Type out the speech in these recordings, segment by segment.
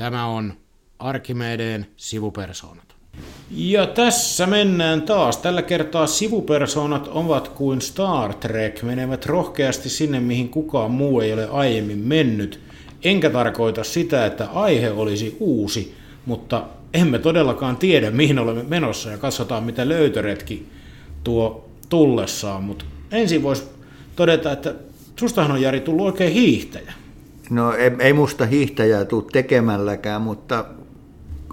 Tämä on Arkimedeen sivupersoonat. Ja tässä mennään taas. Tällä kertaa sivupersoonat ovat kuin Star Trek, menevät rohkeasti sinne, mihin kukaan muu ei ole aiemmin mennyt. Enkä tarkoita sitä, että aihe olisi uusi, mutta emme todellakaan tiedä, mihin olemme menossa ja katsotaan, mitä löytöretki tuo tullessaan. Mutta ensin voisi todeta, että sustahan on Jari tullut oikein hiihtäjä. No ei, ei musta hiihtäjää tule tekemälläkään, mutta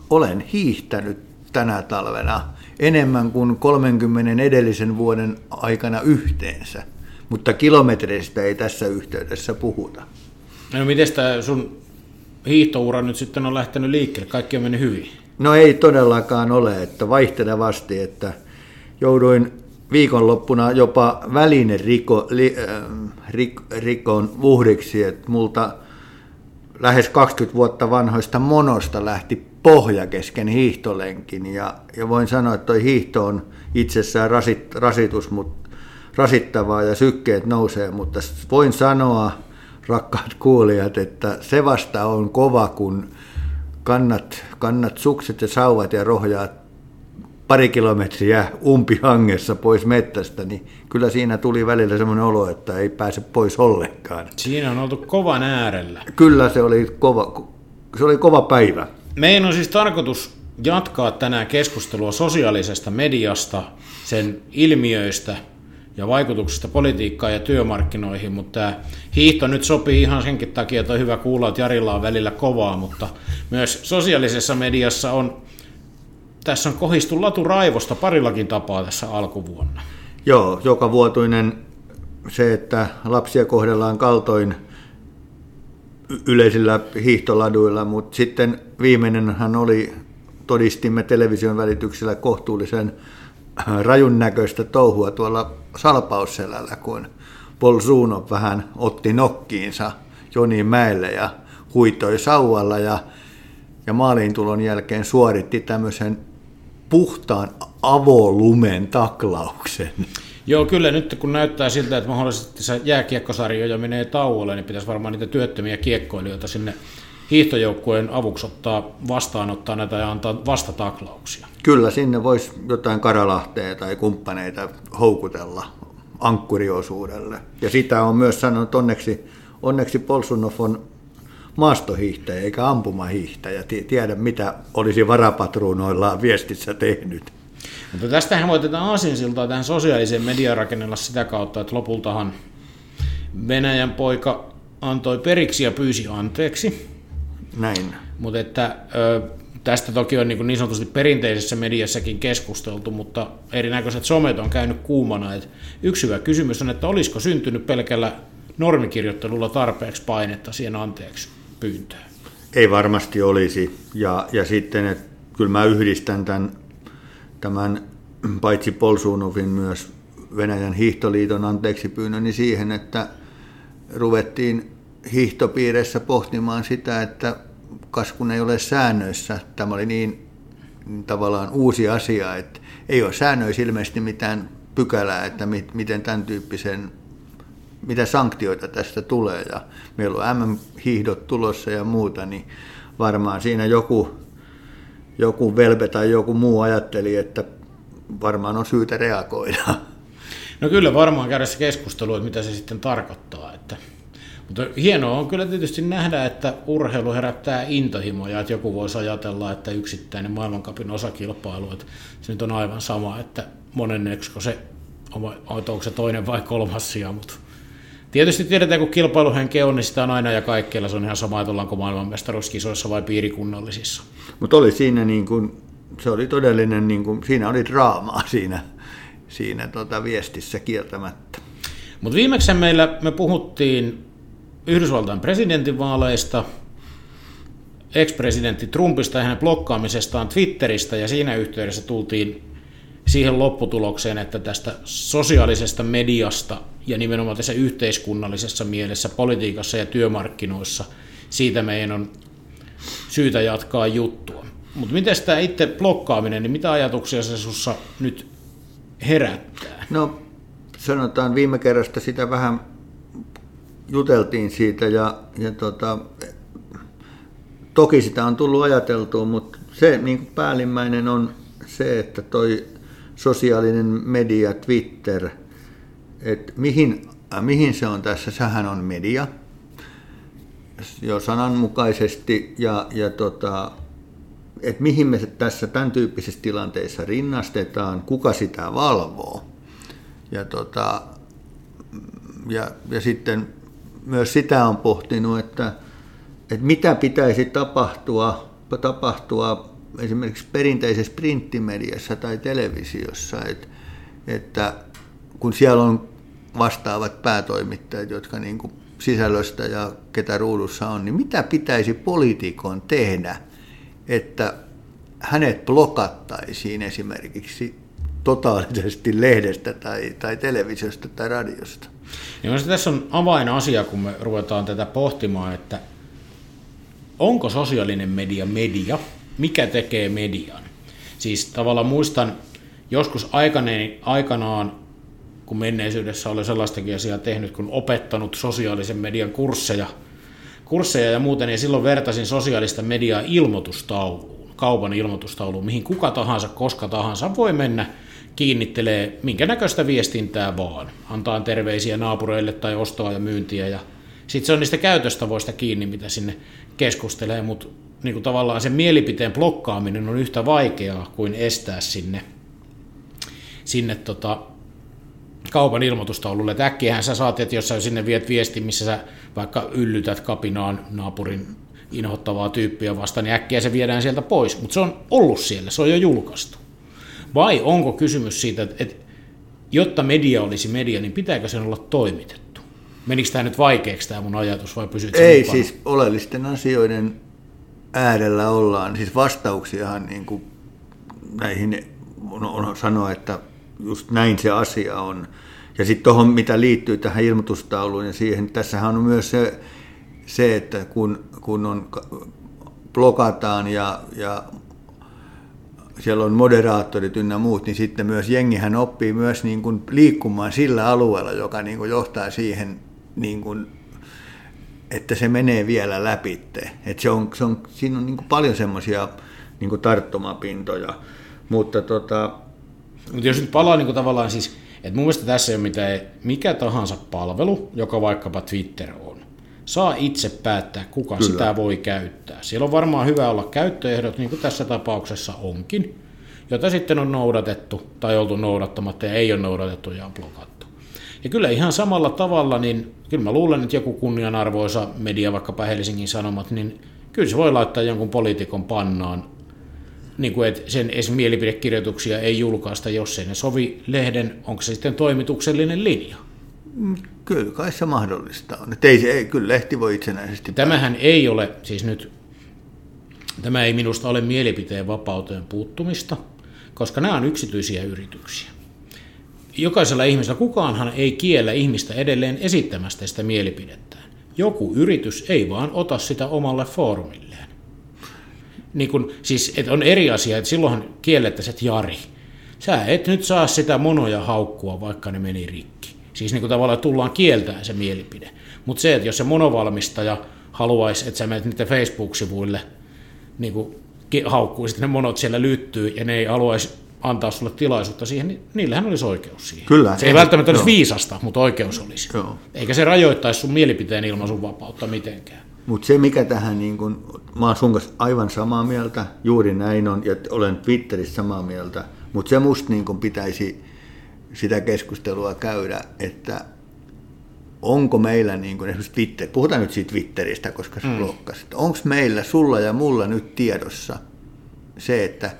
olen hiihtänyt tänä talvena enemmän kuin 30 edellisen vuoden aikana yhteensä. Mutta kilometreistä ei tässä yhteydessä puhuta. No miten tämä sun hiihtoura nyt sitten on lähtenyt liikkeelle? Kaikki on mennyt hyvin. No ei todellakaan ole, että vaihtelevasti, että jouduin viikonloppuna jopa välinen riko, li, äh, rik, rikon uhriksi, että multa lähes 20 vuotta vanhoista monosta lähti pohja kesken hiihtolenkin. Ja, ja voin sanoa, että toi hiihto on itsessään rasit, rasitus, mutta rasittavaa ja sykkeet nousee, mutta voin sanoa, rakkaat kuulijat, että se vasta on kova, kun kannat, kannat sukset ja sauvat ja rohjaat pari kilometriä umpihangessa pois mettästä, niin kyllä siinä tuli välillä semmoinen olo, että ei pääse pois ollenkaan. Siinä on oltu kovan äärellä. Kyllä se oli kova, se oli kova päivä. Meidän on siis tarkoitus jatkaa tänään keskustelua sosiaalisesta mediasta, sen ilmiöistä ja vaikutuksista politiikkaan ja työmarkkinoihin, mutta tämä hiihto nyt sopii ihan senkin takia, että on hyvä kuulla, että Jarilla on välillä kovaa, mutta myös sosiaalisessa mediassa on, tässä on kohistu latu raivosta parillakin tapaa tässä alkuvuonna. Joo, joka vuotuinen se, että lapsia kohdellaan kaltoin yleisillä hiihtoladuilla, mutta sitten viimeinenhän oli, todistimme television välityksellä kohtuullisen rajun näköistä touhua tuolla Salpausselällä, kun Paul Zuunov vähän otti nokkiinsa Joni Mäelle ja huitoi sauvalla ja, ja maaliintulon jälkeen suoritti tämmöisen puhtaan avolumen taklauksen. Joo, kyllä nyt kun näyttää siltä, että mahdollisesti se jääkiekkosarjoja menee tauolle, niin pitäisi varmaan niitä työttömiä kiekkoilijoita sinne hiihtojoukkueen avuksi ottaa vastaanottaa näitä ja antaa vastataklauksia. Kyllä, sinne voisi jotain Karalahteja tai kumppaneita houkutella ankkuriosuudelle. Ja sitä on myös sanonut, onneksi, onneksi Polsunov on maastohiihtäjä eikä ampumahiihtäjä. Tiedä, mitä olisi varapatruunoillaan viestissä tehnyt. Mutta tästähän voi tätä aasinsiltaa tähän sosiaaliseen mediaan rakennella sitä kautta, että lopultahan Venäjän poika antoi periksi ja pyysi anteeksi. Näin. Mutta että tästä toki on niin, niin sanotusti perinteisessä mediassakin keskusteltu, mutta erinäköiset somet on käynyt kuumana. Et yksi hyvä kysymys on, että olisiko syntynyt pelkällä normikirjoittelulla tarpeeksi painetta siihen anteeksi pyyntöön? Ei varmasti olisi. Ja, ja sitten, että kyllä mä yhdistän tämän, tämän paitsi Polsuunovin myös Venäjän hiihtoliiton anteeksi pyynnön niin siihen, että ruvettiin hiihtopiireissä pohtimaan sitä, että kas kun ei ole säännöissä, tämä oli niin, tavallaan uusi asia, että ei ole säännöissä ilmeisesti mitään pykälää, että mit, miten tämän tyyppisen, mitä sanktioita tästä tulee. Ja meillä on MM-hiihdot tulossa ja muuta, niin varmaan siinä joku, joku velve tai joku muu ajatteli, että varmaan on syytä reagoida. No kyllä varmaan käydä se keskustelu, että mitä se sitten tarkoittaa. Että mutta hienoa on kyllä tietysti nähdä, että urheilu herättää intohimoja, että joku voisi ajatella, että yksittäinen maailmankapin osakilpailu, että se nyt on aivan sama, että monenneksi se on, onko se toinen vai kolmas sija, mutta Tietysti tiedetään, kun kilpailuhenke on, niin sitä on aina ja kaikkialla. Se on ihan sama, että ollaanko maailmanmestaruuskisoissa vai piirikunnallisissa. Mutta oli siinä niin kuin, se oli todellinen, niin kuin, siinä oli draamaa siinä, siinä tota viestissä kieltämättä. Mutta viimeksi meillä me puhuttiin Yhdysvaltain presidentinvaaleista, ex-presidentti Trumpista ja hänen blokkaamisestaan Twitteristä, ja siinä yhteydessä tultiin siihen lopputulokseen, että tästä sosiaalisesta mediasta ja nimenomaan tässä yhteiskunnallisessa mielessä, politiikassa ja työmarkkinoissa, siitä meidän on syytä jatkaa juttua. Mutta miten tämä itse blokkaaminen, niin mitä ajatuksia se sinussa nyt herättää? No sanotaan viime kerrasta sitä vähän juteltiin siitä ja, ja tota, toki sitä on tullut ajateltua, mutta se niin päällimmäinen on se, että toi sosiaalinen media, Twitter, että mihin, äh, mihin se on tässä, sehän on media, jo sananmukaisesti, ja, ja tota, että mihin me tässä tämän tyyppisessä tilanteessa rinnastetaan, kuka sitä valvoo. Ja, tota, ja, ja sitten myös sitä on pohtinut, että, että mitä pitäisi tapahtua, tapahtua esimerkiksi perinteisessä printtimediassa tai televisiossa, että, että kun siellä on vastaavat päätoimittajat, jotka niin kuin sisällöstä ja ketä ruudussa on, niin mitä pitäisi poliitikon tehdä, että hänet blokattaisiin esimerkiksi totaalisesti lehdestä tai, tai televisiosta tai radiosta? Niin tässä on avainasia, kun me ruvetaan tätä pohtimaan, että onko sosiaalinen media media, mikä tekee median. Siis tavallaan muistan joskus aikanaan kun menneisyydessä olen sellaistakin asiaa tehnyt, kun opettanut sosiaalisen median kursseja, kursseja ja muuten, niin silloin vertasin sosiaalista mediaa ilmoitustauluun, kaupan ilmoitustauluun, mihin kuka tahansa, koska tahansa voi mennä kiinnittelee minkä näköistä viestintää vaan. Antaa terveisiä naapureille tai ostoa ja myyntiä ja sitten se on niistä käytöstavoista kiinni, mitä sinne keskustelee, mutta niin kuin tavallaan sen mielipiteen blokkaaminen on yhtä vaikeaa kuin estää sinne, sinne tota, kaupan ilmoitustaululle. Et äkkiähän sä saat, että jos sä sinne viet viesti, missä sä vaikka yllytät kapinaan naapurin inhottavaa tyyppiä vastaan, niin äkkiä se viedään sieltä pois. Mutta se on ollut siellä, se on jo julkaistu. Vai onko kysymys siitä, että, että jotta media olisi media, niin pitääkö sen olla toimitettu? Menikö tämä nyt vaikeaksi tämä mun ajatus vai pysyt Ei, mukana? siis oleellisten asioiden äärellä ollaan. Siis vastauksiahan niin kuin näihin on, on sanoa, että just näin se asia on. Ja sitten tuohon, mitä liittyy tähän ilmoitustauluun ja siihen, tässähän on myös se, se että kun, kun on blokataan ja, ja siellä on moderaattorit ynnä muut, niin sitten myös jengihän oppii myös niin kuin liikkumaan sillä alueella, joka niin kuin johtaa siihen, niin kuin, että se menee vielä läpi. Se on, se on, siinä on niin kuin paljon semmoisia niin tarttumapintoja. Mutta tota... Mutta jos nyt palaa niin kuin tavallaan siis, että mun mielestä tässä ei ole mitään, mikä tahansa palvelu, joka vaikkapa Twitter on, saa itse päättää, kuka Kyllä. sitä voi käyttää. Siellä on varmaan hyvä olla käyttöehdot, niin kuin tässä tapauksessa onkin, jota sitten on noudatettu tai oltu noudattamatta ja ei ole noudatettu ja on blokattu. Ja kyllä ihan samalla tavalla, niin kyllä mä luulen, että joku kunnianarvoisa media, vaikkapa Helsingin Sanomat, niin kyllä se voi laittaa jonkun poliitikon pannaan, niin kuin että sen edes mielipidekirjoituksia ei julkaista, jos ei ne sovi lehden, onko se sitten toimituksellinen linja. Kyllä kai se mahdollista on. Että ei, ei, kyllä lehti voi itsenäisesti Tämähän päästä. ei ole, siis nyt, tämä ei minusta ole mielipiteen vapauteen puuttumista, koska nämä on yksityisiä yrityksiä. Jokaisella ihmisellä, kukaanhan ei kiellä ihmistä edelleen esittämästä sitä mielipidettään. Joku yritys ei vaan ota sitä omalle foorumilleen. Niin kun, siis, et on eri asia, että silloinhan kiellettäisiin, että Jari, sä et nyt saa sitä monoja haukkua, vaikka ne meni rikki. Siis niin kuin tavallaan tullaan kieltämään se mielipide. Mutta se, että jos se monovalmistaja haluaisi, että sä menet niiden Facebook-sivuille niin kuin haukkuisit, ne monot siellä lyttyy ja ne ei haluaisi antaa sulle tilaisuutta siihen, niin niillähän olisi oikeus siihen. Kyllä. Se ei välttämättä olisi viisasta, mutta oikeus olisi. Joo. Eikä se rajoittaisi sun mielipiteen ilmaisun vapautta mitenkään. Mutta se, mikä tähän, niin kun, mä oon sun kanssa aivan samaa mieltä, juuri näin on, ja olen Twitterissä samaa mieltä, mutta se musta niin kun pitäisi sitä keskustelua käydä, että onko meillä, niin kuin esimerkiksi Twitter, puhutaan nyt siitä Twitteristä, koska se mm. blokkasi, onko meillä, sulla ja mulla nyt tiedossa se, että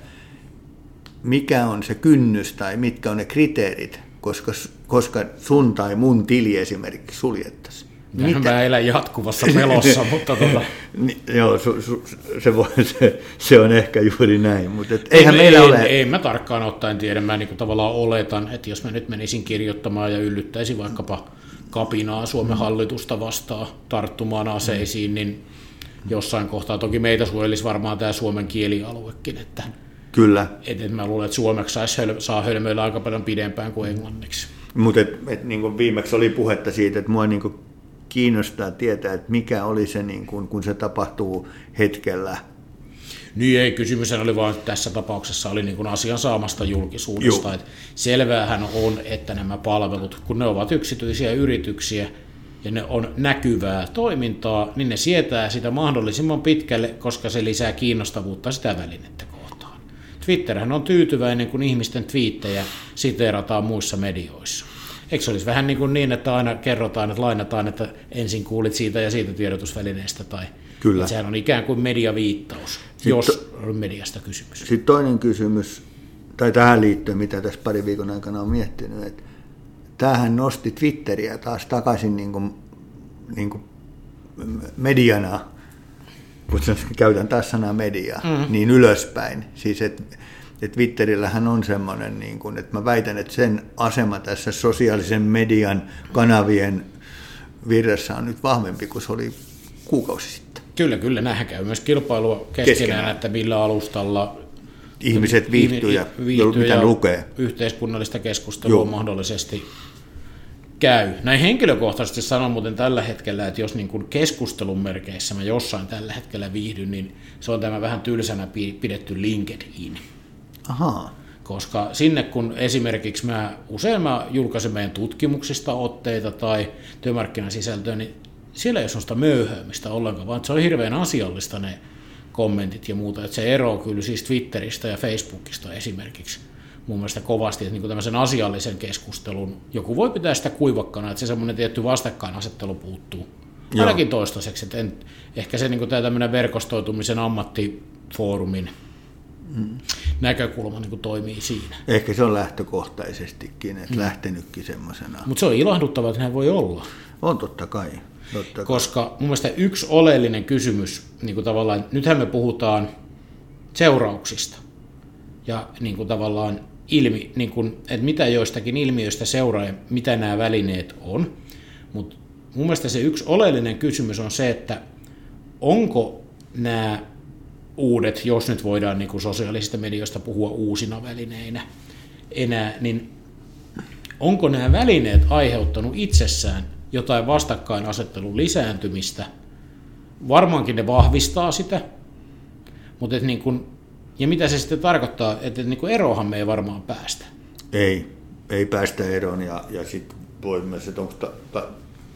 mikä on se kynnys tai mitkä on ne kriteerit, koska, koska sun tai mun tili esimerkiksi suljettaisiin. Mitä? Mä elän jatkuvassa pelossa, mutta tota... niin, joo, su, su, se, voi, se, se, on ehkä juuri näin, mutta et, eihän ei, meillä ei, ole... Ei, mä tarkkaan ottaen tiedä, mä niin tavallaan oletan, että jos mä nyt menisin kirjoittamaan ja yllyttäisin vaikkapa kapinaa Suomen mm. hallitusta vastaan tarttumaan aseisiin, niin jossain kohtaa toki meitä suojelisi varmaan tämä Suomen kielialuekin, että Kyllä. Et, et mä luulen, että suomeksi saisi saa hölmöillä aika paljon pidempään kuin englanniksi. Mutta et, et, niin viimeksi oli puhetta siitä, että mua niin kiinnostaa tietää, että mikä oli se, niin kuin, kun se tapahtuu hetkellä. Niin ei, kysymys oli että tässä tapauksessa oli niin kuin asian saamasta julkisuudesta. Että selväähän on, että nämä palvelut, kun ne ovat yksityisiä yrityksiä ja ne on näkyvää toimintaa, niin ne sietää sitä mahdollisimman pitkälle, koska se lisää kiinnostavuutta sitä välinettä kohtaan. Twitterhän on tyytyväinen, kun ihmisten twiittejä siteerataan muissa medioissa. Eikö se olisi vähän niin, kuin niin, että aina kerrotaan, että lainataan, että ensin kuulit siitä ja siitä tiedotusvälineestä, tai Kyllä. sehän on ikään kuin mediaviittaus, Sitten jos on mediasta kysymys. Sitten toinen kysymys, tai tähän liittyen, mitä tässä pari viikon aikana on miettinyt, että tämähän nosti Twitteriä taas takaisin niin kuin, niin kuin mediana, kun käytän taas sanaa mediaa, mm. niin ylöspäin. Siis että ja Twitterillähän on semmoinen, niin kuin, että mä väitän, että sen asema tässä sosiaalisen median kanavien virrassa on nyt vahvempi kuin se oli kuukausi sitten. Kyllä, kyllä. Nämähän käy myös kilpailua keskenään, keskenään. että millä alustalla ihmiset viihtyy ja, viihtyy mitä ja lukee. Yhteiskunnallista keskustelua Joo. mahdollisesti käy. Näin henkilökohtaisesti sanon muuten tällä hetkellä, että jos niin kuin keskustelun merkeissä mä jossain tällä hetkellä viihdyn, niin se on tämä vähän tylsänä pidetty LinkedIn. Aha. Koska sinne kun esimerkiksi mä usein mä julkaisen meidän tutkimuksista otteita tai työmarkkinasisältöä, niin siellä ei ole sellaista möyhäämistä ollenkaan, vaan se on hirveän asiallista ne kommentit ja muuta. Että se ero kyllä siis Twitteristä ja Facebookista esimerkiksi mun mielestä kovasti, että niin tämmöisen asiallisen keskustelun, joku voi pitää sitä kuivakkana, että se semmoinen tietty vastakkainasettelu puuttuu. Joo. Ainakin toistaiseksi, että en, ehkä se niin tämä tämmöinen verkostoitumisen ammattifoorumin mm. Näkökulma niin kuin toimii siinä. Ehkä se on lähtökohtaisestikin, että mm. lähtenytkin semmoisena. Mutta se on ilahduttava, että hän voi olla. On totta kai. Totta Koska kai. mun mielestä yksi oleellinen kysymys, niin kuin tavallaan, nythän me puhutaan seurauksista ja niin kuin tavallaan ilmi, niin kuin, että mitä joistakin ilmiöistä seuraa ja mitä nämä välineet on. Mutta mun mielestä se yksi oleellinen kysymys on se, että onko nämä uudet, jos nyt voidaan niin kuin sosiaalisista medioista puhua uusina välineinä enää, niin onko nämä välineet aiheuttanut itsessään jotain vastakkainasettelun lisääntymistä? Varmaankin ne vahvistaa sitä, mutta et niin kuin, ja mitä se sitten tarkoittaa, että niin kuin erohan me ei varmaan päästä. Ei, ei päästä eroon ja, ja sitten voi myös, että onko ta, ta,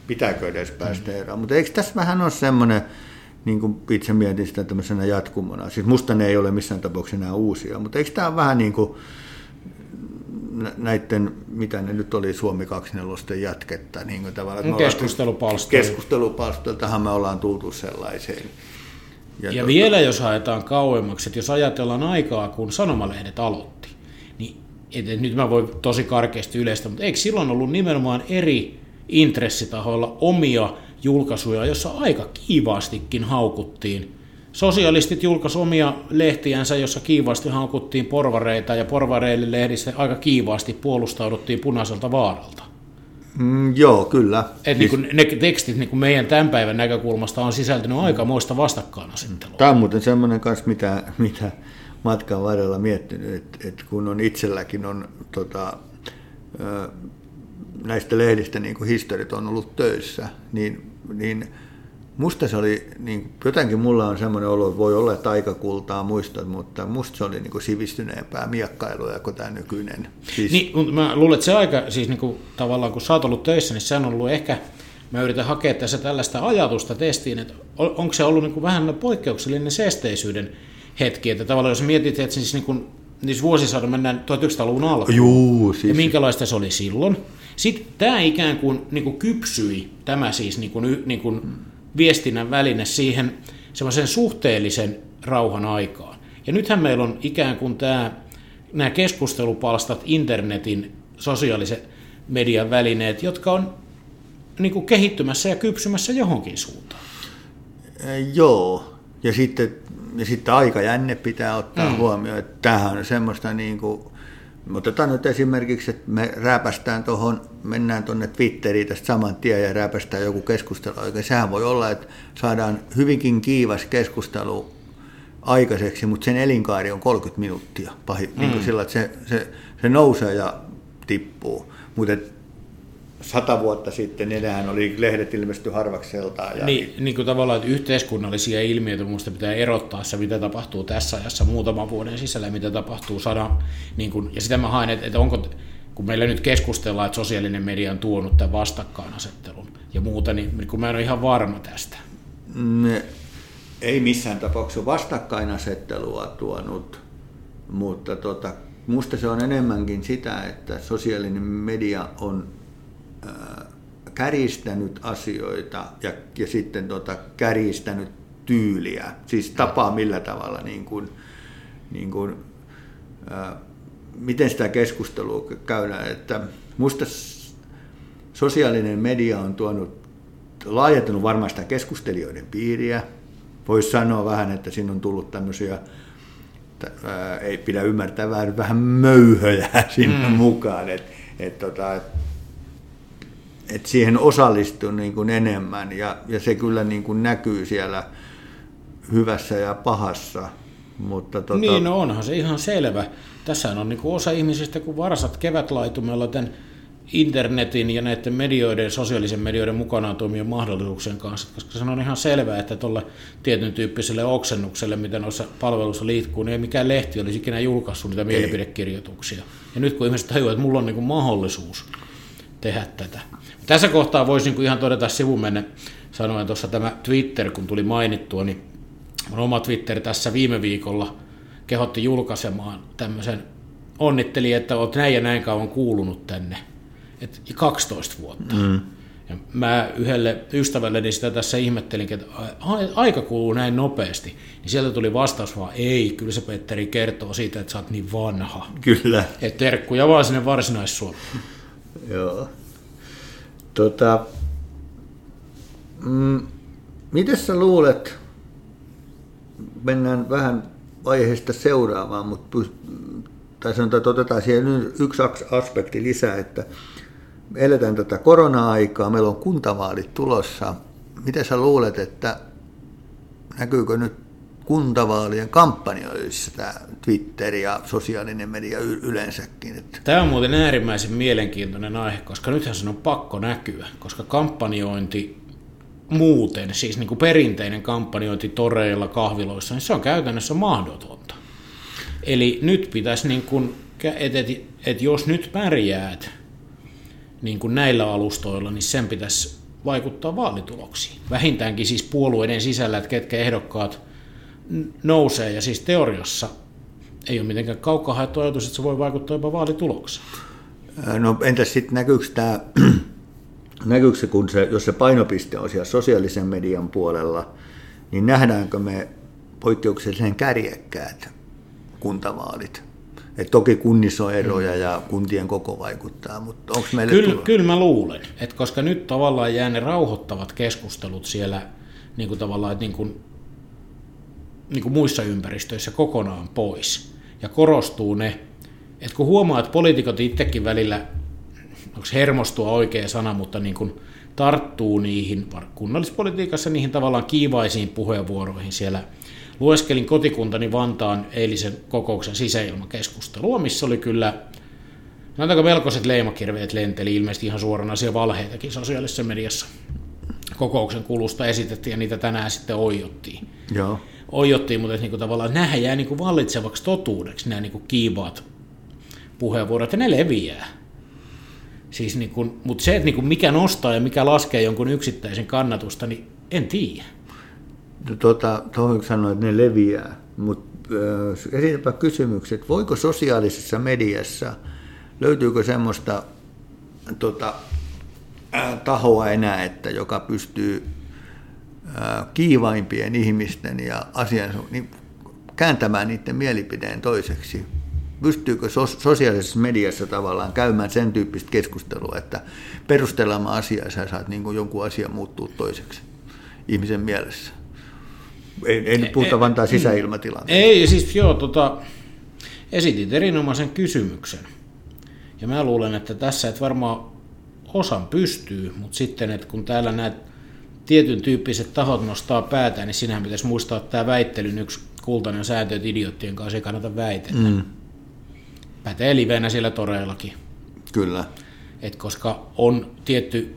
pitääkö edes päästä mm. eroon. Mutta eikö tässä vähän ole semmoinen, niin kuin itse mietin sitä tämmöisenä jatkumona. Siis musta ne ei ole missään tapauksessa enää uusia, mutta eikö tämä ole vähän niin kuin näiden, mitä ne nyt oli Suomi 24 jätkettä. Niin kuin tavallaan, keskustelupalstoja. Keskustelupalstoiltahan me ollaan tultu sellaiseen. Ja, ja tuota... vielä jos haetaan kauemmaksi, että jos ajatellaan aikaa, kun sanomalehdet aloitti, niin et, et nyt mä voin tosi karkeasti yleistä, mutta eikö silloin ollut nimenomaan eri intressitahoilla omia julkaisuja, jossa aika kiivaastikin haukuttiin. Sosialistit julkaisi omia lehtiänsä, jossa kiivaasti haukuttiin porvareita ja porvareille lehdissä aika kiivaasti puolustauduttiin punaiselta vaaralta. Mm, joo, kyllä. Et siis... niin ne tekstit niin meidän tämän päivän näkökulmasta on sisältynyt aikamoista vastakkainasettelua. Tämä on muuten semmoinen kanssa, mitä, mitä matkan varrella miettinyt, että, että kun on itselläkin on tota, näistä lehdistä niin kuin historiat on ollut töissä, niin niin musta se oli, niin jotenkin mulla on semmoinen olo, että voi olla, että aikakultaa muistat, mutta musta se oli niin kuin sivistyneempää miekkailua kuin tämä nykyinen. Siis... Niin, mä luulen, että se aika, siis niin kuin, tavallaan kun sä oot ollut töissä, niin se on ollut ehkä, mä yritän hakea tässä tällaista ajatusta testiin, että onko se ollut niin kuin vähän poikkeuksellinen seesteisyyden hetki, että tavallaan jos mietit, että siis niin kuin, niin vuosisadan mennään 1900-luvun alkuun, Juu, siis... ja minkälaista se oli silloin, sitten tämä ikään kuin, niin kuin kypsyi, tämä siis niin kuin, niin kuin viestinnän väline siihen semmoisen suhteellisen rauhan aikaan. Ja nythän meillä on ikään kuin tämä, nämä keskustelupalstat, internetin, sosiaalisen median välineet, jotka on niin kuin kehittymässä ja kypsymässä johonkin suuntaan. Joo, ja sitten, ja sitten aikajänne pitää ottaa mm. huomioon, että tämähän on semmoista niin kuin otetaan nyt esimerkiksi, että me rääpästään tuohon, mennään tuonne Twitteriin tästä saman tien ja rääpästään joku keskustelu. Oikein sehän voi olla, että saadaan hyvinkin kiivas keskustelu aikaiseksi, mutta sen elinkaari on 30 minuuttia pahi, mm. niin kuin sillä, että se, se, se nousee ja tippuu. Mutta sata vuotta sitten enää oli lehdet ilmesty harvakseltaan. Ja niin, niin kuin tavallaan, että yhteiskunnallisia ilmiöitä minusta pitää erottaa se, mitä tapahtuu tässä ajassa muutaman vuoden sisällä mitä tapahtuu sadan. Niin kuin, ja sitä mä haen, että, että onko, kun meillä nyt keskustellaan, että sosiaalinen media on tuonut tämän vastakkainasettelun ja muuta, niin kun mä en ole ihan varma tästä. Ne, ei missään tapauksessa vastakkainasettelua tuonut, mutta tota, musta se on enemmänkin sitä, että sosiaalinen media on äh, käristänyt asioita ja, ja sitten tota, käristänyt tyyliä, siis tapaa millä tavalla, niin kuin, niin kuin, äh, miten sitä keskustelua käydään. Että musta sosiaalinen media on tuonut, laajentunut varmaan sitä keskustelijoiden piiriä. Voisi sanoa vähän, että siinä on tullut tämmöisiä ää, ei pidä ymmärtää vähän, vähän möyhöjä sinne mm. mukaan, että et, tota, et, et siihen osallistuu niin kuin enemmän ja, ja se kyllä niin kuin näkyy siellä hyvässä ja pahassa. Mutta tota... Niin, no onhan se ihan selvä. Tässä on niin kuin osa ihmisistä, kun varsat kevätlaitumella tämän internetin ja näiden medioiden, sosiaalisen medioiden mukanaan toimia mahdollisuuksien kanssa, koska se on ihan selvää, että tuolle tietyn tyyppiselle oksennukselle, mitä noissa palveluissa liikkuu, niin ei mikään lehti olisi ikinä julkaissut niitä mielipidekirjoituksia. Ja nyt kun ihmiset tajuavat, että mulla on niin mahdollisuus tehdä tätä. Tässä kohtaa voisin niin ihan todeta sivumenne sanoen tuossa tämä Twitter, kun tuli mainittua, niin mun oma Twitter tässä viime viikolla kehotti julkaisemaan tämmöisen onnitteli, että olet näin ja näin kauan kuulunut tänne – et 12 vuotta. Mm. Ja mä yhdelle ystävälleni sitä tässä ihmettelin, että aika kuluu näin nopeasti. Niin sieltä tuli vastaus vaan, ei, kyllä se Petteri kertoo siitä, että sä oot niin vanha. Kyllä. Että terkkuja vaan sinne varsinais Joo. Tota, mm, miten sä luulet, mennään vähän aiheesta seuraavaan, mutta tai sanotaan, että otetaan siihen yksi aspekti lisää, että eletään tätä korona-aikaa, meillä on kuntavaalit tulossa. Miten sä luulet, että näkyykö nyt kuntavaalien kampanjoissa tämä Twitter ja sosiaalinen media yleensäkin? Tämä on muuten äärimmäisen mielenkiintoinen aihe, koska nythän se on pakko näkyä, koska kampanjointi muuten, siis niin kuin perinteinen kampanjointi toreilla, kahviloissa, niin se on käytännössä mahdotonta. Eli nyt pitäisi, niin kuin, että et, et jos nyt pärjäät niin kuin näillä alustoilla, niin sen pitäisi vaikuttaa vaalituloksiin. Vähintäänkin siis puolueiden sisällä, että ketkä ehdokkaat nousee, ja siis teoriassa ei ole mitenkään kaukaa haettu ajatus, että se voi vaikuttaa jopa vaalitulokseen. No entäs sitten näkyykö tämä, näkyykö se, kun se, jos se painopiste on siellä sosiaalisen median puolella, niin nähdäänkö me poikkeuksellisen kärjekkäät kuntavaalit? Et toki kunnissa on eroja ja kuntien koko vaikuttaa, mutta onko meille Kyllä, kyllä mä luulen, että koska nyt tavallaan jää ne rauhoittavat keskustelut siellä niin kuin tavallaan, että niin kuin, niin kuin muissa ympäristöissä kokonaan pois. Ja korostuu ne, että kun huomaa, että poliitikot itsekin välillä, onko hermostua oikea sana, mutta niin kuin tarttuu niihin kunnallispolitiikassa niihin tavallaan kiivaisiin puheenvuoroihin siellä – lueskelin kotikuntani Vantaan eilisen kokouksen sisäilmakeskustelua, missä oli kyllä Näytäkö melkoiset leimakirveet lenteli, ilmeisesti ihan suoranaisia valheitakin sosiaalisessa mediassa. Kokouksen kulusta esitettiin ja niitä tänään sitten oijottiin. Joo. Oijottiin, mutta niin kuin tavallaan nämä jää niin kuin vallitsevaksi totuudeksi, nämä niin kuin kiivaat puheenvuorot, ja ne leviää. Siis niin kuin, mutta se, että niin kuin mikä nostaa ja mikä laskee jonkun yksittäisen kannatusta, niin en tiedä. Tuota, tuohon sanoin, että ne leviää, mutta äh, esitäpä kysymykset, voiko sosiaalisessa mediassa, löytyykö semmoista tota, äh, tahoa enää, että joka pystyy kiivaimpien ihmisten ja asian niin kääntämään niiden mielipideen toiseksi? Pystyykö sosiaalisessa mediassa tavallaan käymään sen tyyppistä keskustelua, että perustellaan asiaa sä saat niin kuin jonkun asian muuttuu toiseksi ihmisen mielessä? Ei, ei nyt puhuta Vantaan sisäilmatilanteesta. Ei, siis joo, tota, esitit erinomaisen kysymyksen. Ja mä luulen, että tässä et varmaan osan pystyy, mutta sitten, että kun täällä näet tietyn tyyppiset tahot nostaa päätään, niin sinähän pitäisi muistaa että tämä väittelyn yksi kultainen sääntö, että idioottien kanssa ei kannata väitellä. Mm. Pätee livenä siellä toreillakin. Kyllä. Et koska on tietty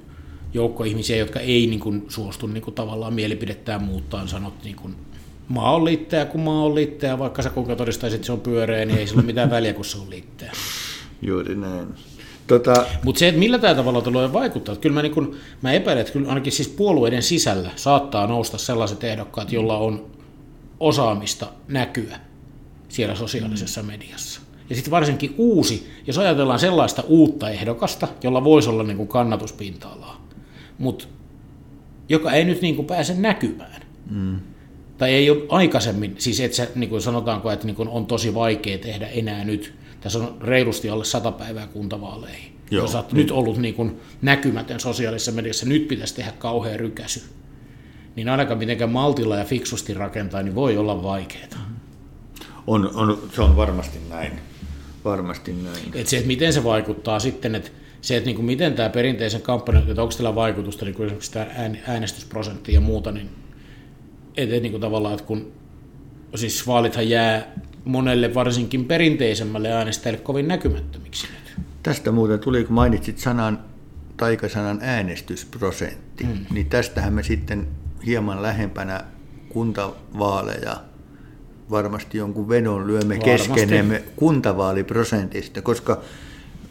joukko ihmisiä, jotka ei niin kuin, suostu niin kuin, tavallaan mielipidettään muuttaa, sanot niin kuin, maa on liitteä, kun maa on liitteä, vaikka sä kuinka todistaisit, että se on pyöreä, niin ei sillä ole mitään väliä, kun se on liitteä. Juuri näin. Tota... Mutta se, että millä tämä tavalla tulee vaikuttaa, että kyllä mä, niin kun, mä epäilen, että kyllä ainakin siis puolueiden sisällä saattaa nousta sellaiset ehdokkaat, joilla on osaamista näkyä siellä sosiaalisessa mediassa. Ja sitten varsinkin uusi, jos ajatellaan sellaista uutta ehdokasta, jolla voisi olla niin kannatuspinta-alaa, mutta joka ei nyt niin pääse näkymään. Mm. Tai ei ole aikaisemmin, siis että se, niin kuin sanotaanko, että niin on tosi vaikea tehdä enää nyt. Tässä on reilusti alle sata päivää kuntavaaleihin. Joo. Jos olet nyt ollut niin kuin näkymätön sosiaalisessa mediassa, nyt pitäisi tehdä kauhean rykäsy. Niin ainakaan mitenkään maltilla ja fiksusti rakentaa, niin voi olla vaikeaa. On, on, se on varmasti näin. Varmasti näin. Et se, että miten se vaikuttaa sitten, että se, että niin kuin miten tämä perinteisen kampanjan, että onko tällä vaikutusta, niin kuin esimerkiksi tämä äänestysprosentti ja muuta, niin, että niin kuin tavallaan, että kun siis vaalithan jää monelle varsinkin perinteisemmälle äänestäjälle kovin näkymättömiksi nyt. Tästä muuten tuli, kun mainitsit sanan, taikasanan äänestysprosentti, mm. niin tästähän me sitten hieman lähempänä kuntavaaleja varmasti jonkun vedon lyömme keskenemme kuntavaaliprosentista, koska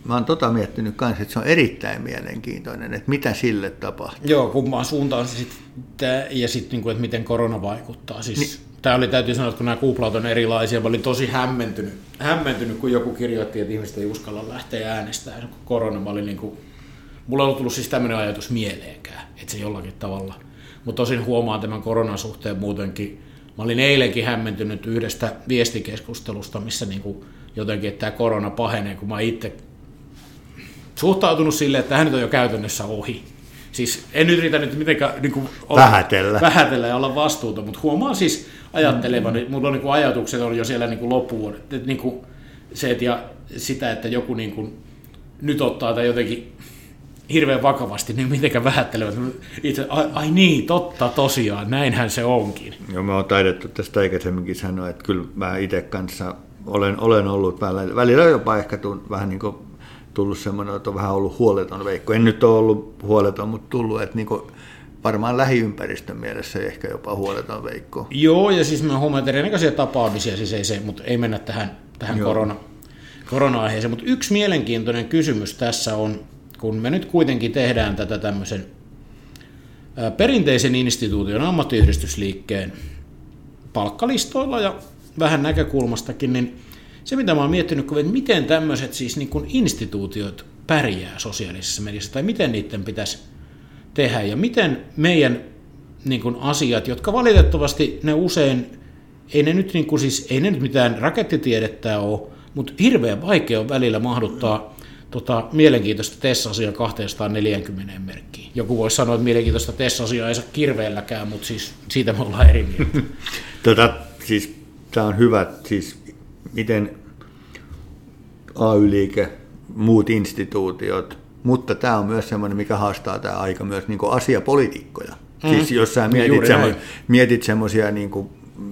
mä oon tota miettinyt kanssa, että se on erittäin mielenkiintoinen, että mitä sille tapahtuu. Joo, kummaan suuntaan se sitten, ja sitten, niin että miten korona vaikuttaa. Siis, niin. Tämä oli, täytyy sanoa, että kun nämä kuplat on erilaisia, mä olin tosi hämmentynyt, hämmentynyt, kun joku kirjoitti, että ihmiset ei uskalla lähteä äänestämään, kun korona, mä olin niin kuin, mulla on tullut siis tämmöinen ajatus mieleenkään, että se jollakin tavalla. Mutta tosin huomaan tämän koronan suhteen muutenkin, Mä olin eilenkin hämmentynyt yhdestä viestikeskustelusta, missä niin kuin jotenkin, että tämä korona pahenee, kun mä itse suhtautunut silleen, että tähän nyt on jo käytännössä ohi. Siis en nyt riitä nyt mitenkään niin kuin olla, vähätellä. vähätellä ja olla vastuuta, mutta huomaan siis ajattelevani, mm. mulla on niin ajatukset on jo siellä niin loppuvuodet. Että niin kuin se, että ja sitä, että joku niin kuin nyt ottaa tai jotenkin hirveän vakavasti, niin mitenkään vähättelevät. Itse, ai, ai niin, totta tosiaan, näinhän se onkin. Joo, me on taidettu tästä aikaisemminkin sanoa, että kyllä mä itse kanssa olen, olen ollut välillä, välillä jopa ehkä tuun, vähän niin kuin tullut semmoinen, että on vähän ollut huoleton veikko. En nyt ole ollut huoleton, mutta tullut, että niin kuin varmaan lähiympäristön mielessä ehkä jopa huoleton veikko. Joo, ja siis mä huomaan, että erinäköisiä tapaamisia, siis ei se, mutta ei mennä tähän, tähän korona, korona-aiheeseen. Mutta yksi mielenkiintoinen kysymys tässä on, kun me nyt kuitenkin tehdään tätä tämmöisen perinteisen instituution ammattiyhdistysliikkeen palkkalistoilla ja vähän näkökulmastakin, niin se mitä mä oon miettinyt, että miten tämmöiset siis niin kuin instituutiot pärjää sosiaalisessa mediassa, tai miten niiden pitäisi tehdä, ja miten meidän niin kuin asiat, jotka valitettavasti ne usein, ei ne nyt, niin kuin siis, ei ne nyt mitään rakettitiedettä ole, mutta hirveän vaikea on välillä mahduttaa tota, mielenkiintoista TES-asiaa 240 merkkiin. Joku voisi sanoa, että mielenkiintoista TES-asiaa ei saa kirveelläkään, mutta siis siitä me ollaan eri mieltä. tota, siis, tämä on hyvä, siis miten AY-liike, muut instituutiot, mutta tämä on myös semmoinen, mikä haastaa tämä aika myös niin asiapolitiikkoja. Mm. Siis jos sä mietit, no, semmo, mietit semmoisia, niin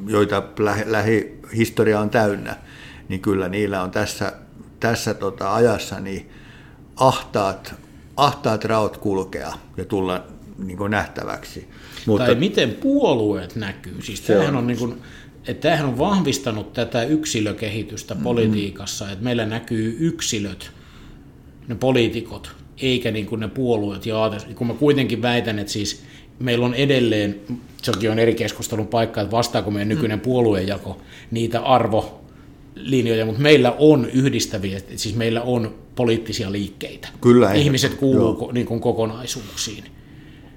joita lähihistoria on täynnä, niin kyllä niillä on tässä tässä tota ajassa niin ahtaat, ahtaat raot kulkea ja tulla niin kuin nähtäväksi. Mutta, tai miten puolueet näkyy. Siis tämähän on, on niin kuin, että tämähän on vahvistanut tätä yksilökehitystä mm-hmm. politiikassa, että meillä näkyy yksilöt, ne poliitikot, eikä niin kuin ne puolueet. Ja kun mä kuitenkin väitän, että siis meillä on edelleen, sekin on eri keskustelun paikka, että vastaako meidän nykyinen mm. puoluejako niitä arvo linjoja, mutta meillä on yhdistäviä, siis meillä on poliittisia liikkeitä. Kyllä. Ihmiset kuuluu niin kuin kokonaisuuksiin.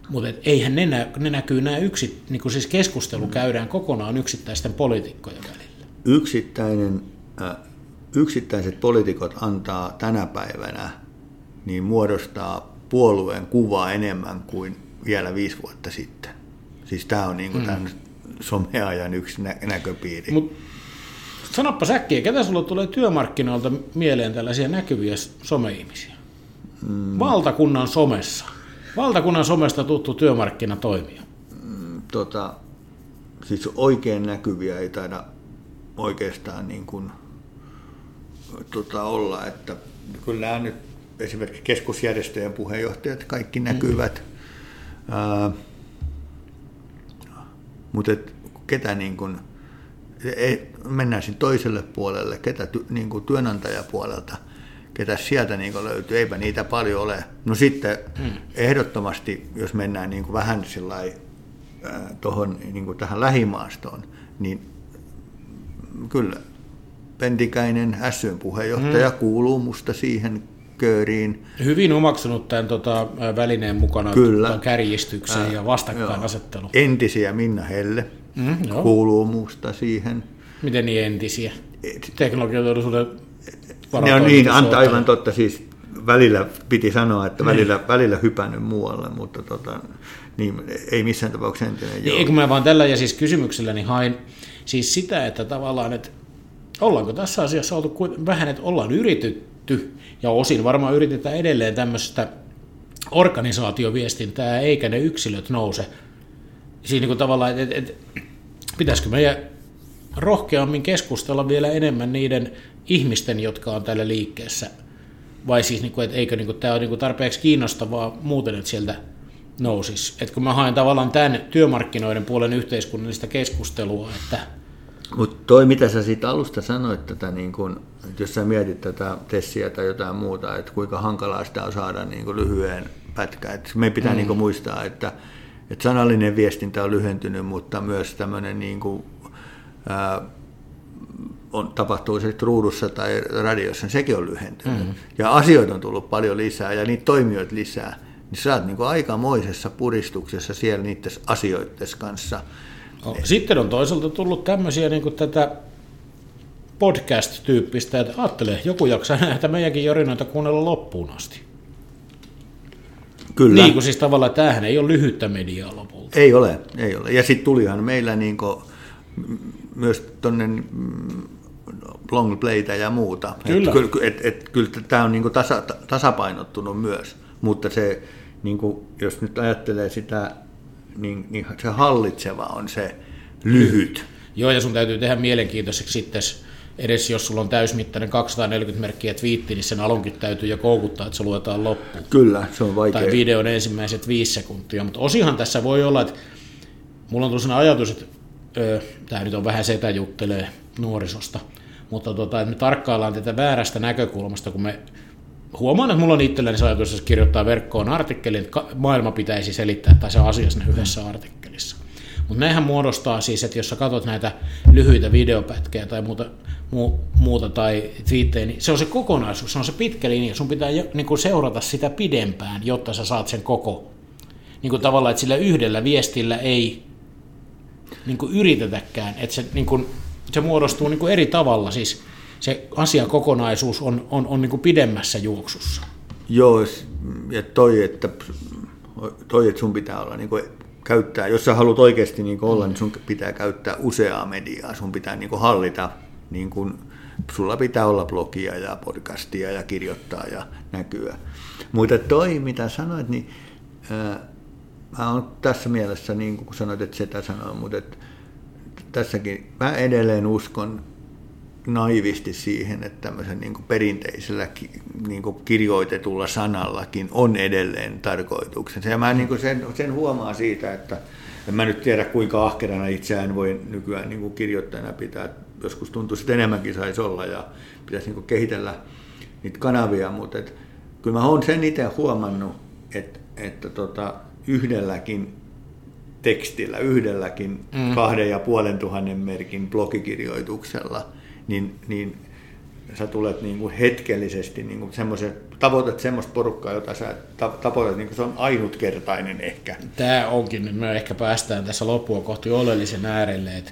Mutta eihän ne, nä, ne näkyy nämä yksi, niin kuin siis keskustelu käydään kokonaan yksittäisten poliitikkojen välillä. Yksittäinen, äh, yksittäiset poliitikot antaa tänä päivänä, niin muodostaa puolueen kuvaa enemmän kuin vielä viisi vuotta sitten. Siis tämä on niin kuin mm. tämän someajan yksi nä- näköpiiri. Mut Sanoppa säkkiä, ketä sulla tulee työmarkkinoilta mieleen tällaisia näkyviä some-ihmisiä? Mm. Valtakunnan somessa. Valtakunnan somesta tuttu työmarkkinatoimija. Mm, tota, siis oikein näkyviä ei taida oikeastaan niin kuin, tota, olla, että kyllä nyt esimerkiksi keskusjärjestöjen puheenjohtajat, kaikki näkyvät. Mm. Uh, mutta et, ketä niin kuin, ei, mennään siinä toiselle puolelle, ketä ty, niin kuin työnantajapuolelta, ketä sieltä niin löytyy, eipä niitä paljon ole. No sitten hmm. ehdottomasti, jos mennään niin vähän sillai, äh, tohon, niin tähän lähimaastoon, niin kyllä Pentikäinen SYn puheenjohtaja hmm. kuuluu musta siihen kööriin. Hyvin omaksunut tämän tota, välineen mukana Kyllä. Tämän kärjistyksen ja vastakkainasettelun. Entisiä Minna Helle mm, kuuluu musta siihen. Miten niin entisiä? Teknologiateollisuuden Ne on niin, anta, aivan totta. Siis välillä piti sanoa, että niin. välillä, välillä hypännyt muualle, mutta tota, niin, ei missään tapauksessa entinen. Niin, kun mä vaan tällä ja siis kysymykselläni hain siis sitä, että tavallaan, että ollaanko tässä asiassa oltu vähän, että ollaan yritetty ja osin varmaan yritetään edelleen tämmöistä organisaatioviestintää, eikä ne yksilöt nouse. Siinä niin tavallaan, että, että pitäisikö meidän rohkeammin keskustella vielä enemmän niiden ihmisten, jotka on täällä liikkeessä, vai siis, niin kuin, että eikö niin kuin, tämä ole niin kuin tarpeeksi kiinnostavaa muuten, että sieltä nousisi. Että kun mä haen tavallaan tämän työmarkkinoiden puolen yhteiskunnallista keskustelua, että mutta toi, mitä sä siitä alusta sanoit, tätä, niin kun, että jos sä mietit tätä tessiä tai jotain muuta, että kuinka hankalaa sitä on saada niin kun lyhyen pätkään. Et me pitää mm. niin muistaa, että, että sanallinen viestintä on lyhentynyt, mutta myös tämmöinen niin ää, on, tapahtuu se ruudussa tai radiossa, niin sekin on lyhentynyt. Mm. Ja asioita on tullut paljon lisää ja niitä toimijoita lisää. Niin sä oot niin aikamoisessa puristuksessa siellä niiden asioiden kanssa – No, sitten on toisaalta tullut tämmöisiä niin kuin tätä podcast-tyyppistä, että ajattelee, joku jaksaa näitä meidänkin jorinoita kuunnella loppuun asti. Kyllä. Niin kuin siis tavallaan tämähän ei ole lyhyttä mediaa lopulta. Ei ole, ei ole. Ja sitten tulihan meillä niin kuin, myös tuonne mm, long playtä ja muuta. Kyllä. Et, et, et, kyllä tämä on niin tasa, tasapainottunut myös, mutta se, niin kuin, jos nyt ajattelee sitä niin, niin se hallitseva on se lyhyt. Joo, ja sun täytyy tehdä mielenkiintoiseksi sitten, edes jos sulla on täysmittainen 240 merkkiä twiitti, niin sen alunkin täytyy jo koukuttaa, että se luetaan loppuun. Kyllä, se on vaikea. Tai videon ensimmäiset viisi sekuntia, mutta osihan tässä voi olla, että mulla on tullut ajatus, että öö, tämä nyt on vähän setäjuttelee nuorisosta, mutta tota, että me tarkkaillaan tätä väärästä näkökulmasta, kun me huomaan, että mulla on itselläni se ajatus, että kirjoittaa verkkoon artikkelin, että maailma pitäisi selittää tai se asia sinne yhdessä artikkelissa. Mutta näinhän muodostaa siis, että jos sä katsot näitä lyhyitä videopätkejä tai muuta, mu, muuta tai twiittejä, niin se on se kokonaisuus, se on se pitkä linja. Sun pitää niin kuin seurata sitä pidempään, jotta sä saat sen koko. Niin kuin tavallaan, että sillä yhdellä viestillä ei niin kuin yritetäkään, että se, niin kuin, se muodostuu niin kuin eri tavalla. Siis se asiakokonaisuus on, on, on niin kuin pidemmässä juoksussa. Joo, ja toi, että, toi, että sun pitää olla niin kuin käyttää, jos sä haluat oikeasti niin kuin olla, niin sun pitää käyttää useaa mediaa, sun pitää niin kuin hallita, niin kuin, sulla pitää olla blogia ja podcastia ja kirjoittaa ja näkyä. Mutta toi, mitä sanoit, niin ää, mä oon tässä mielessä, niin kuin sanoit, että sitä sanoo, mutta että tässäkin mä edelleen uskon naivisti siihen, että tämmöisen niin kuin perinteisellä niin kuin kirjoitetulla sanallakin on edelleen tarkoituksensa. Ja mä niin kuin sen, sen huomaa siitä, että en mä nyt tiedä kuinka ahkerana itseään voi nykyään niin kuin kirjoittajana pitää. Joskus tuntuu, että enemmänkin saisi olla ja pitäisi niin kuin kehitellä niitä kanavia, mutta et, kyllä mä oon sen itse huomannut, että, että tota, yhdelläkin tekstillä, yhdelläkin mm. kahden ja puolen tuhannen merkin blogikirjoituksella – niin, niin sä tulet niin kuin hetkellisesti niin kuin semmoisen, tavoitat semmoista porukkaa, jota sä tavoitat, niin kuin se on ainutkertainen ehkä. Tämä onkin, nyt me ehkä päästään tässä loppua kohti oleellisen äärelle, että,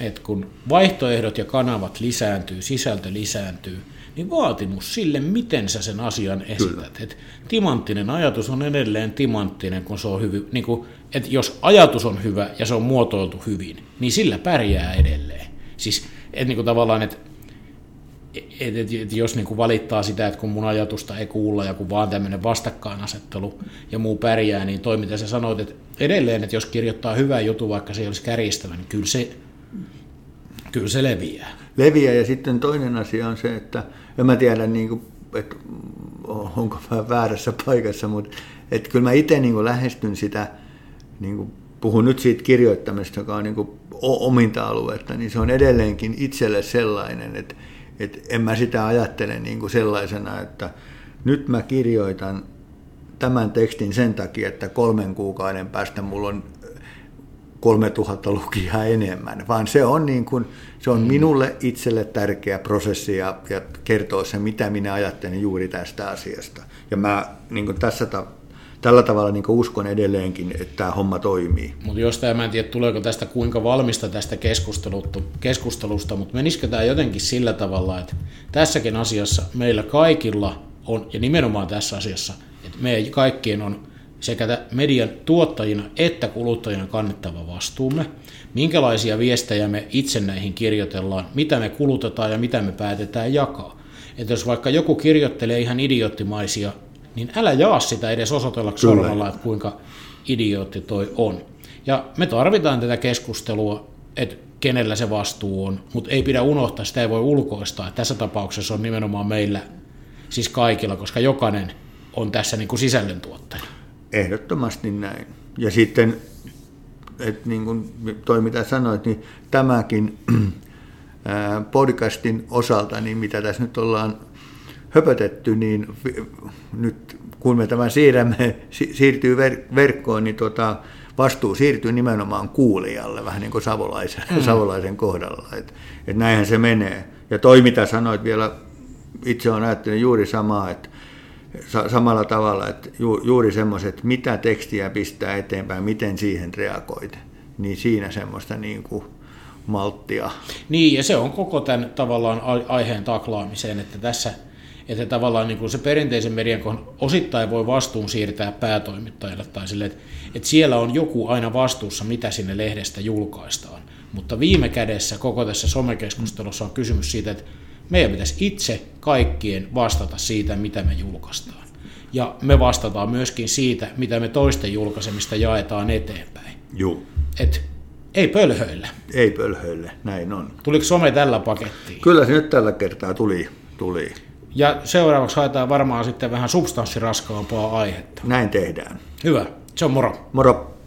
että kun vaihtoehdot ja kanavat lisääntyy, sisältö lisääntyy, niin vaatimus sille, miten sä sen asian esität. Et timanttinen ajatus on edelleen timanttinen, kun se on hyvin, niin kuin, että jos ajatus on hyvä ja se on muotoiltu hyvin, niin sillä pärjää edelleen. Siis että niin kuin tavallaan, että et, et, et jos niin kuin valittaa sitä, että kun mun ajatusta ei kuulla ja kun vaan tämmöinen vastakkainasettelu ja muu pärjää, niin toi mitä sä sanoit, että edelleen, että jos kirjoittaa hyvää jutun, vaikka se ei olisi kärjistävä, niin kyllä se, kyllä se leviää. Leviää ja sitten toinen asia on se, että en mä tiedä, niin kuin, että onko mä väärässä paikassa, mutta että kyllä mä itse niin lähestyn sitä, niin kuin, puhun nyt siitä kirjoittamista, joka on niin kuin ominta aluetta, niin se on edelleenkin itselle sellainen, että, että en mä sitä ajattele niin kuin sellaisena, että nyt mä kirjoitan tämän tekstin sen takia, että kolmen kuukauden päästä mulla on 3000 lukijaa enemmän, vaan se on, niin kuin, se on mm. minulle itselle tärkeä prosessi ja, ja kertoo se, mitä minä ajattelen juuri tästä asiasta. Ja mä niin kuin tässä tällä tavalla niin uskon edelleenkin, että tämä homma toimii. Mutta jos tämä, mä en tiedä tuleeko tästä kuinka valmista tästä keskustelusta, mutta menisikö tämä jotenkin sillä tavalla, että tässäkin asiassa meillä kaikilla on, ja nimenomaan tässä asiassa, että meidän kaikkien on sekä median tuottajina että kuluttajina kannettava vastuumme, minkälaisia viestejä me itse näihin kirjoitellaan, mitä me kulutetaan ja mitä me päätetään jakaa. Että jos vaikka joku kirjoittelee ihan idioottimaisia, niin älä jaa sitä edes osoitella sormella, että kuinka idiootti toi on. Ja me tarvitaan tätä keskustelua, että kenellä se vastuu on, mutta ei pidä unohtaa, sitä ei voi ulkoistaa. Tässä tapauksessa on nimenomaan meillä, siis kaikilla, koska jokainen on tässä niin kuin sisällöntuottaja. Ehdottomasti näin. Ja sitten, että niin kuin toi mitä sanoit, niin tämäkin podcastin osalta, niin mitä tässä nyt ollaan höpötetty, niin nyt kun me tämän siirrämme, siirtyy verkkoon, niin tota, vastuu siirtyy nimenomaan kuulijalle, vähän niin kuin savolaisen, mm. savolaisen kohdalla. Et, et näinhän se menee. Ja toi, mitä sanoit vielä, itse olen ajattellut juuri samaa, että samalla tavalla, että ju, juuri semmoiset, mitä tekstiä pistää eteenpäin, miten siihen reagoit, niin siinä semmoista niin kuin malttia. Niin, ja se on koko tämän tavallaan aiheen taklaamiseen, että tässä että tavallaan niin kuin se perinteisen median kohdalla osittain voi vastuun siirtää päätoimittajalle tai sille, että, että siellä on joku aina vastuussa, mitä sinne lehdestä julkaistaan. Mutta viime kädessä koko tässä somekeskustelussa on kysymys siitä, että meidän pitäisi itse kaikkien vastata siitä, mitä me julkaistaan. Ja me vastataan myöskin siitä, mitä me toisten julkaisemista jaetaan eteenpäin. Joo. Et ei pölhöille. Ei pölhöille, näin on. Tuliko some tällä pakettiin? Kyllä se nyt tällä kertaa tuli. tuli. Ja seuraavaksi haetaan varmaan sitten vähän substanssiraskaampaa aihetta. Näin tehdään. Hyvä. Se on moro. Moro.